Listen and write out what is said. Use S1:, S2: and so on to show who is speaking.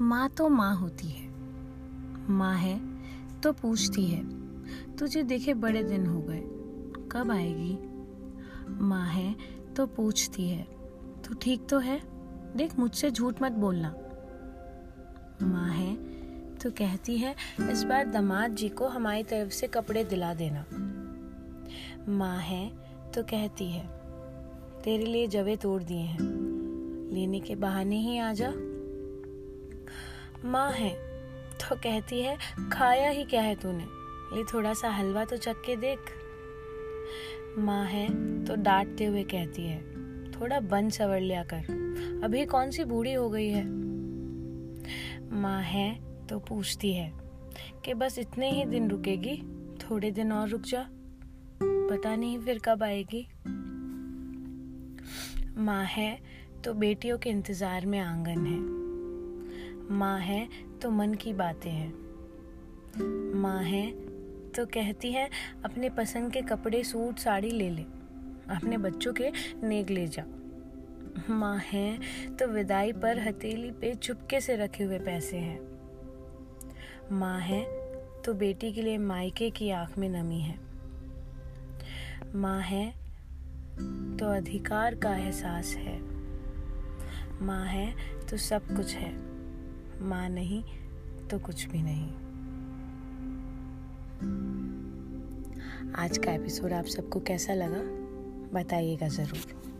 S1: माँ तो माँ होती है। माँ है तो पूछती है, तुझे देखे बड़े दिन हो गए, कब आएगी? माँ है तो पूछती है, तू ठीक तो है? देख मुझसे झूठ मत बोलना। माँ है तो कहती है, इस बार दामाद जी को हमारी तरफ़ से कपड़े दिला देना। माँ है तो कहती है, तेरे लिए जवे तोड़ दिए हैं। लेने के बहाने ही आ जा। माँ है तो कहती है, खाया ही क्या है तूने? ये थोड़ा सा हलवा तो चख के देख। माँ है तो डांटते हुए कहती है, थोड़ा बन सवर लिया कर। अभी कौन सी बूढ़ी हो गई है? माँ है तो पूछती है, कि बस इतने ही दिन रुकेगी? थोड़े दिन और रुक जा। पता नहीं फिर कब आएगी? माँ है तो बेटियों के इंतज़ार में आँगन है। माँ है तो मन की बातें हैं। माँ है तो कहती है, अपने पसंद के कपड़े, सूट, साड़ी ले ले। अपने बच्चों के नेक ले जा। माँ है तो विदाई पर हथेली पे चुपके से रखे हुए पैसे हैं। माँ है तो बेटी के लिए मायके की आँख में नमी है। माँ है तो अधिकार का एहसास है। माँ है तो सब कुछ है। माँ नहीं तो कुछ भी नहीं। आज का एपिसोड आप सबको कैसा लगा, बताइएगा ज़रूर।